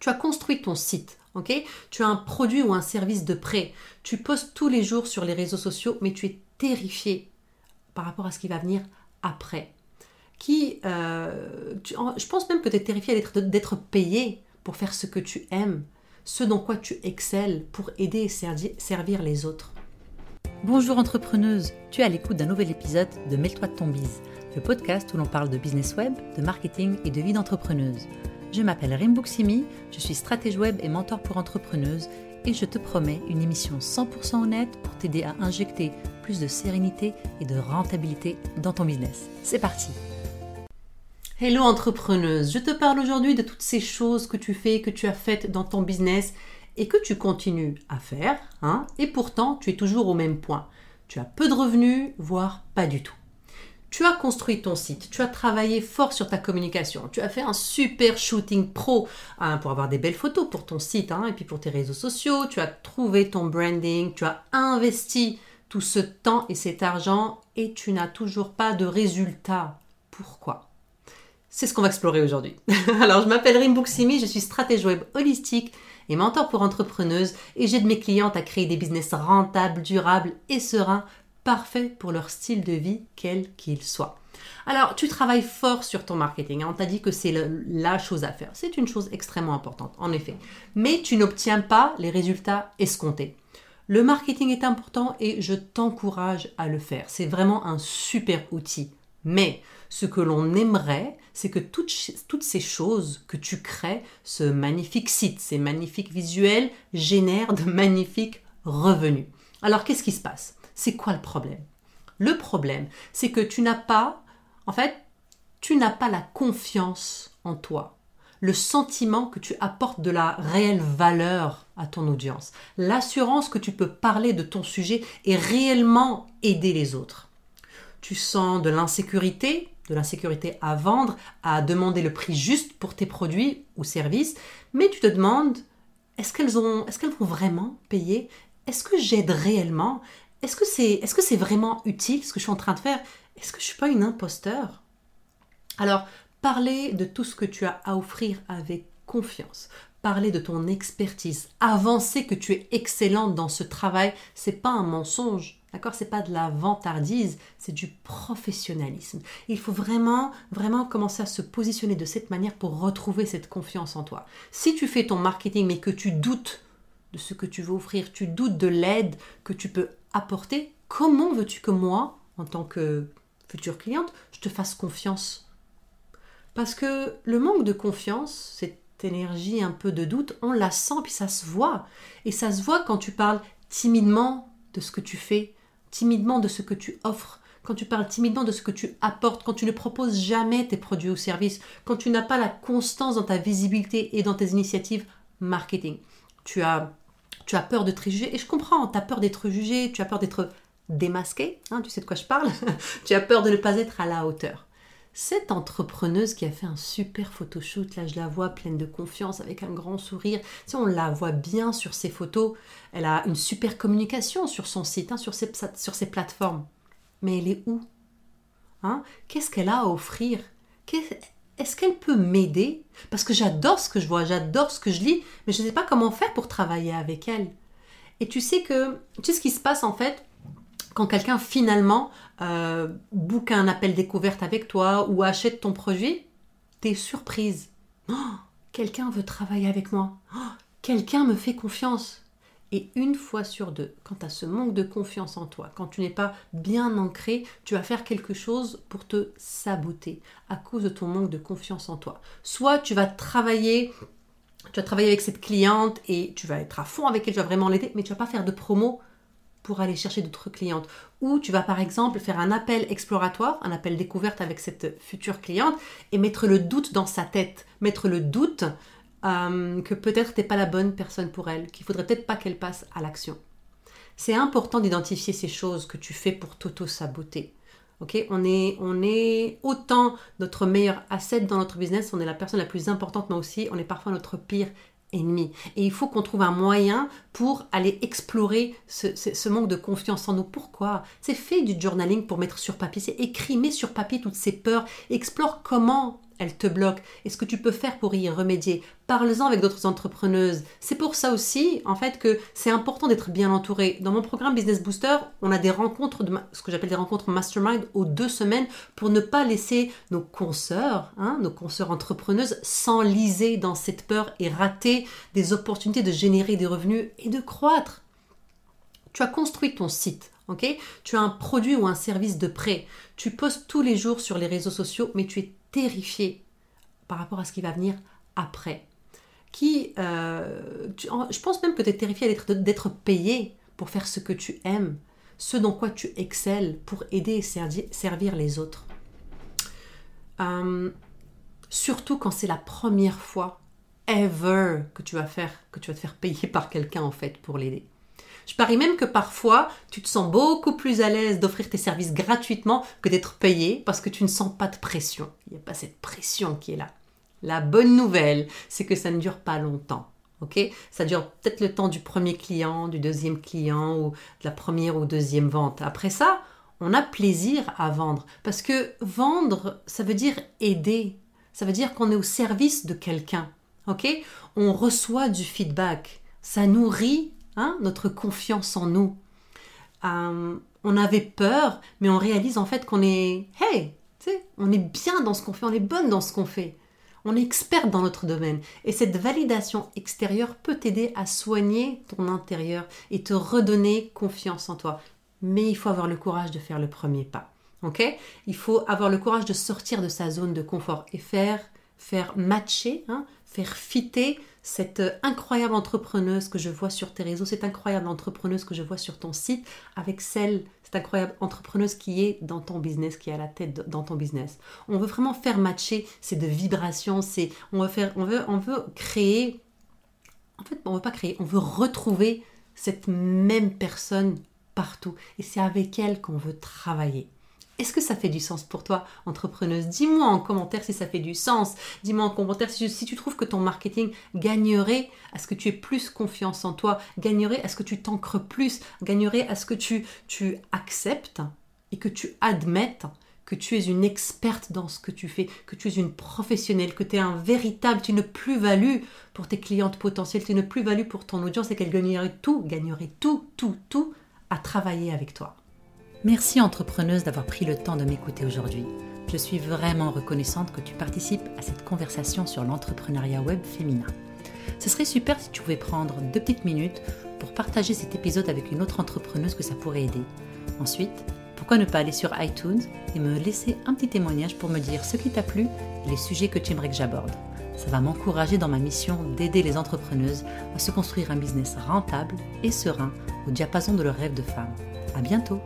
Tu as construit ton site, ok? Tu as un produit ou un service de prêt. Tu postes tous les jours sur les réseaux sociaux, mais tu es terrifié par rapport à ce qui va venir après. Qui, euh, je pense même que tu es terrifié d'être payé pour faire ce que tu aimes, ce dans quoi tu excelles pour aider et servir les autres. Bonjour entrepreneuse, tu es à l'écoute d'un nouvel épisode de Mêle-toi de ton bise, le podcast où l'on parle de business web, de marketing et de vie d'entrepreneuse. Je m'appelle Rimbuksimi, je suis stratège web et mentor pour entrepreneuses et je te promets une émission 100% honnête pour t'aider à injecter plus de sérénité et de rentabilité dans ton business. C'est parti Hello entrepreneuse, je te parle aujourd'hui de toutes ces choses que tu fais, que tu as faites dans ton business et que tu continues à faire, hein, et pourtant tu es toujours au même point. Tu as peu de revenus, voire pas du tout. Tu as construit ton site, tu as travaillé fort sur ta communication, tu as fait un super shooting pro hein, pour avoir des belles photos pour ton site hein, et puis pour tes réseaux sociaux, tu as trouvé ton branding, tu as investi tout ce temps et cet argent et tu n'as toujours pas de résultat. Pourquoi? C'est ce qu'on va explorer aujourd'hui. Alors je m'appelle Rimbuksimi, je suis stratège web holistique et mentor pour entrepreneuses et j'aide mes clientes à créer des business rentables, durables et sereins parfait pour leur style de vie, quel qu'il soit. Alors, tu travailles fort sur ton marketing. Hein. On t'a dit que c'est la chose à faire. C'est une chose extrêmement importante, en effet. Mais tu n'obtiens pas les résultats escomptés. Le marketing est important et je t'encourage à le faire. C'est vraiment un super outil. Mais ce que l'on aimerait, c'est que toutes, toutes, ces choses que tu crées, ce magnifique site, ces magnifiques visuels, génèrent de magnifiques revenus. Alors qu'est-ce qui se passe? C'est quoi le problème? Le problème, c'est que tu n'as pas, en fait, tu n'as pas la confiance en toi, le sentiment que tu apportes de la réelle valeur à ton audience, l'assurance que tu peux parler de ton sujet et réellement aider les autres. Tu sens de l'insécurité, de l'insécurité à vendre, à demander le prix juste pour tes produits ou services, mais tu te demandes est-ce qu'elles vont vraiment payer? Est-ce que j'aide réellement? Est-ce que c'est est -ce vraiment utile ce que je suis en train de faire? Est-ce que je suis pas une imposteur? Alors, parler de tout ce que tu as à offrir avec confiance, parler de ton expertise, avancer que tu es excellente dans ce travail, c'est pas un mensonge. D'accord? C'est pas de la vantardise, c'est du professionnalisme. Il faut vraiment, vraiment commencer à se positionner de cette manière pour retrouver cette confiance en toi. Si tu fais ton marketing mais que tu doutes de ce que tu veux offrir, tu doutes de l'aide que tu peux apporter, comment veux-tu que moi, en tant que future cliente, je te fasse confiance? Parce que le manque de confiance, cette énergie un peu de doute, on la sent, puis ça se voit. Et ça se voit quand tu parles timidement de ce que tu fais, timidement de ce que tu offres, quand tu parles timidement de ce que tu apportes, quand tu ne proposes jamais tes produits ou services, quand tu n'as pas la constance dans ta visibilité et dans tes initiatives marketing. Tu as tu as peur d'être jugé, et je comprends, tu as peur d'être jugé, tu as peur d'être démasqué, hein, tu sais de quoi je parle, tu as peur de ne pas être à la hauteur. Cette entrepreneuse qui a fait un super photoshoot, là je la vois pleine de confiance, avec un grand sourire, si on la voit bien sur ses photos, elle a une super communication sur son site, hein, sur, ses, sur ses plateformes. Mais elle est où hein? Qu'est-ce qu'elle a à offrir? Est-ce qu'elle peut m'aider? Parce que j'adore ce que je vois, j'adore ce que je lis, mais je ne sais pas comment faire pour travailler avec elle. Et tu sais que, tu sais ce qui se passe en fait quand quelqu'un finalement euh, book un appel découverte avec toi ou achète ton produit, t'es surprise. Oh, quelqu'un veut travailler avec moi. Oh, quelqu'un me fait confiance. Et une fois sur deux, quand tu as ce manque de confiance en toi, quand tu n'es pas bien ancré, tu vas faire quelque chose pour te saboter à cause de ton manque de confiance en toi. Soit tu vas travailler, tu vas travailler avec cette cliente et tu vas être à fond avec elle, tu vas vraiment l'aider, mais tu vas pas faire de promo pour aller chercher d'autres clientes. Ou tu vas par exemple faire un appel exploratoire, un appel découverte avec cette future cliente et mettre le doute dans sa tête, mettre le doute euh, que peut-être t'es pas la bonne personne pour elle, qu'il faudrait peut-être pas qu'elle passe à l'action. C'est important d'identifier ces choses que tu fais pour t'auto-saboter. ok? On, est, on est autant notre meilleur asset dans notre business, on est la personne la plus importante, mais aussi on est parfois notre pire ennemi. Et il faut qu'on trouve un moyen pour aller explorer ce, ce, manque de confiance en nous. Pourquoi? C'est fait du journaling pour mettre sur papier, c'est écrit, mets sur papier toutes ces peurs, explore comment elle te bloque et ce que tu peux faire pour y remédier. Parle-en avec d'autres entrepreneuses. C'est pour ça aussi, en fait, que c'est important d'être bien entouré. Dans mon programme Business Booster, on a des rencontres, de, ce que j'appelle des rencontres mastermind aux deux semaines pour ne pas laisser nos consoeurs, hein, nos consoeurs entrepreneuses, s'enliser dans cette peur et rater des opportunités de générer des revenus et de croître. Tu as construit ton site, ok? Tu as un produit ou un service de prêt. Tu postes tous les jours sur les réseaux sociaux, mais tu es terrifié par rapport à ce qui va venir après. Qui, euh, je pense même que tu es terrifié d'être payé pour faire ce que tu aimes, ce dans quoi tu excelles pour aider et servir les autres. Euh, surtout quand c'est la première fois ever que tu vas faire, que tu vas te faire payer par quelqu'un en fait pour l'aider. Je parie même que parfois, tu te sens beaucoup plus à l'aise d'offrir tes services gratuitement que d'être payé parce que tu ne sens pas de pression. Il n'y a pas cette pression qui est là. La bonne nouvelle, c'est que ça ne dure pas longtemps. Ok? Ça dure peut-être le temps du premier client, du deuxième client ou de la première ou deuxième vente. Après ça, on a plaisir à vendre parce que vendre, ça veut dire aider. Ça veut dire qu'on est au service de quelqu'un. Ok? On reçoit du feedback. Ça nourrit Hein, notre confiance en nous. Euh, on avait peur, mais on réalise en fait qu'on est, hey, on est bien dans ce qu'on fait, on est bonne dans ce qu'on fait. On est experte dans notre domaine. Et cette validation extérieure peut t'aider à soigner ton intérieur et te redonner confiance en toi. Mais il faut avoir le courage de faire le premier pas. Ok? Il faut avoir le courage de sortir de sa zone de confort et faire, faire matcher, hein, faire fitter cette incroyable entrepreneuse que je vois sur tes réseaux, cette incroyable entrepreneuse que je vois sur ton site, avec celle, cette incroyable entrepreneuse qui est dans ton business, qui est à la tête dans ton business. On veut vraiment faire matcher ces deux vibrations, c'est, on veut faire, on veut, on veut créer, en fait, on veut pas créer, on veut retrouver cette même personne partout. Et c'est avec elle qu'on veut travailler. Est-ce que ça fait du sens pour toi, entrepreneuse? Dis-moi en commentaire si ça fait du sens. Dis-moi en commentaire si, tu trouves que ton marketing gagnerait à ce que tu aies plus confiance en toi, gagnerait à ce que tu t'ancres plus, gagnerait à ce que tu, tu acceptes et que tu admettes que tu es une experte dans ce que tu fais, que tu es une professionnelle, que tu es un véritable, tu es une plus-value pour tes clientes potentielles, tu es une plus-value pour ton audience et qu'elle gagnerait tout, gagnerait tout, tout, tout à travailler avec toi. Merci entrepreneuse d'avoir pris le temps de m'écouter aujourd'hui. Je suis vraiment reconnaissante que tu participes à cette conversation sur l'entrepreneuriat web féminin. Ce serait super si tu pouvais prendre deux petites minutes pour partager cet épisode avec une autre entrepreneuse que ça pourrait aider. Ensuite, pourquoi ne pas aller sur iTunes et me laisser un petit témoignage pour me dire ce qui t'a plu et les sujets que tu aimerais que j'aborde. Ça va m'encourager dans ma mission d'aider les entrepreneuses à se construire un business rentable et serein au diapason de leurs rêves de femme. À bientôt!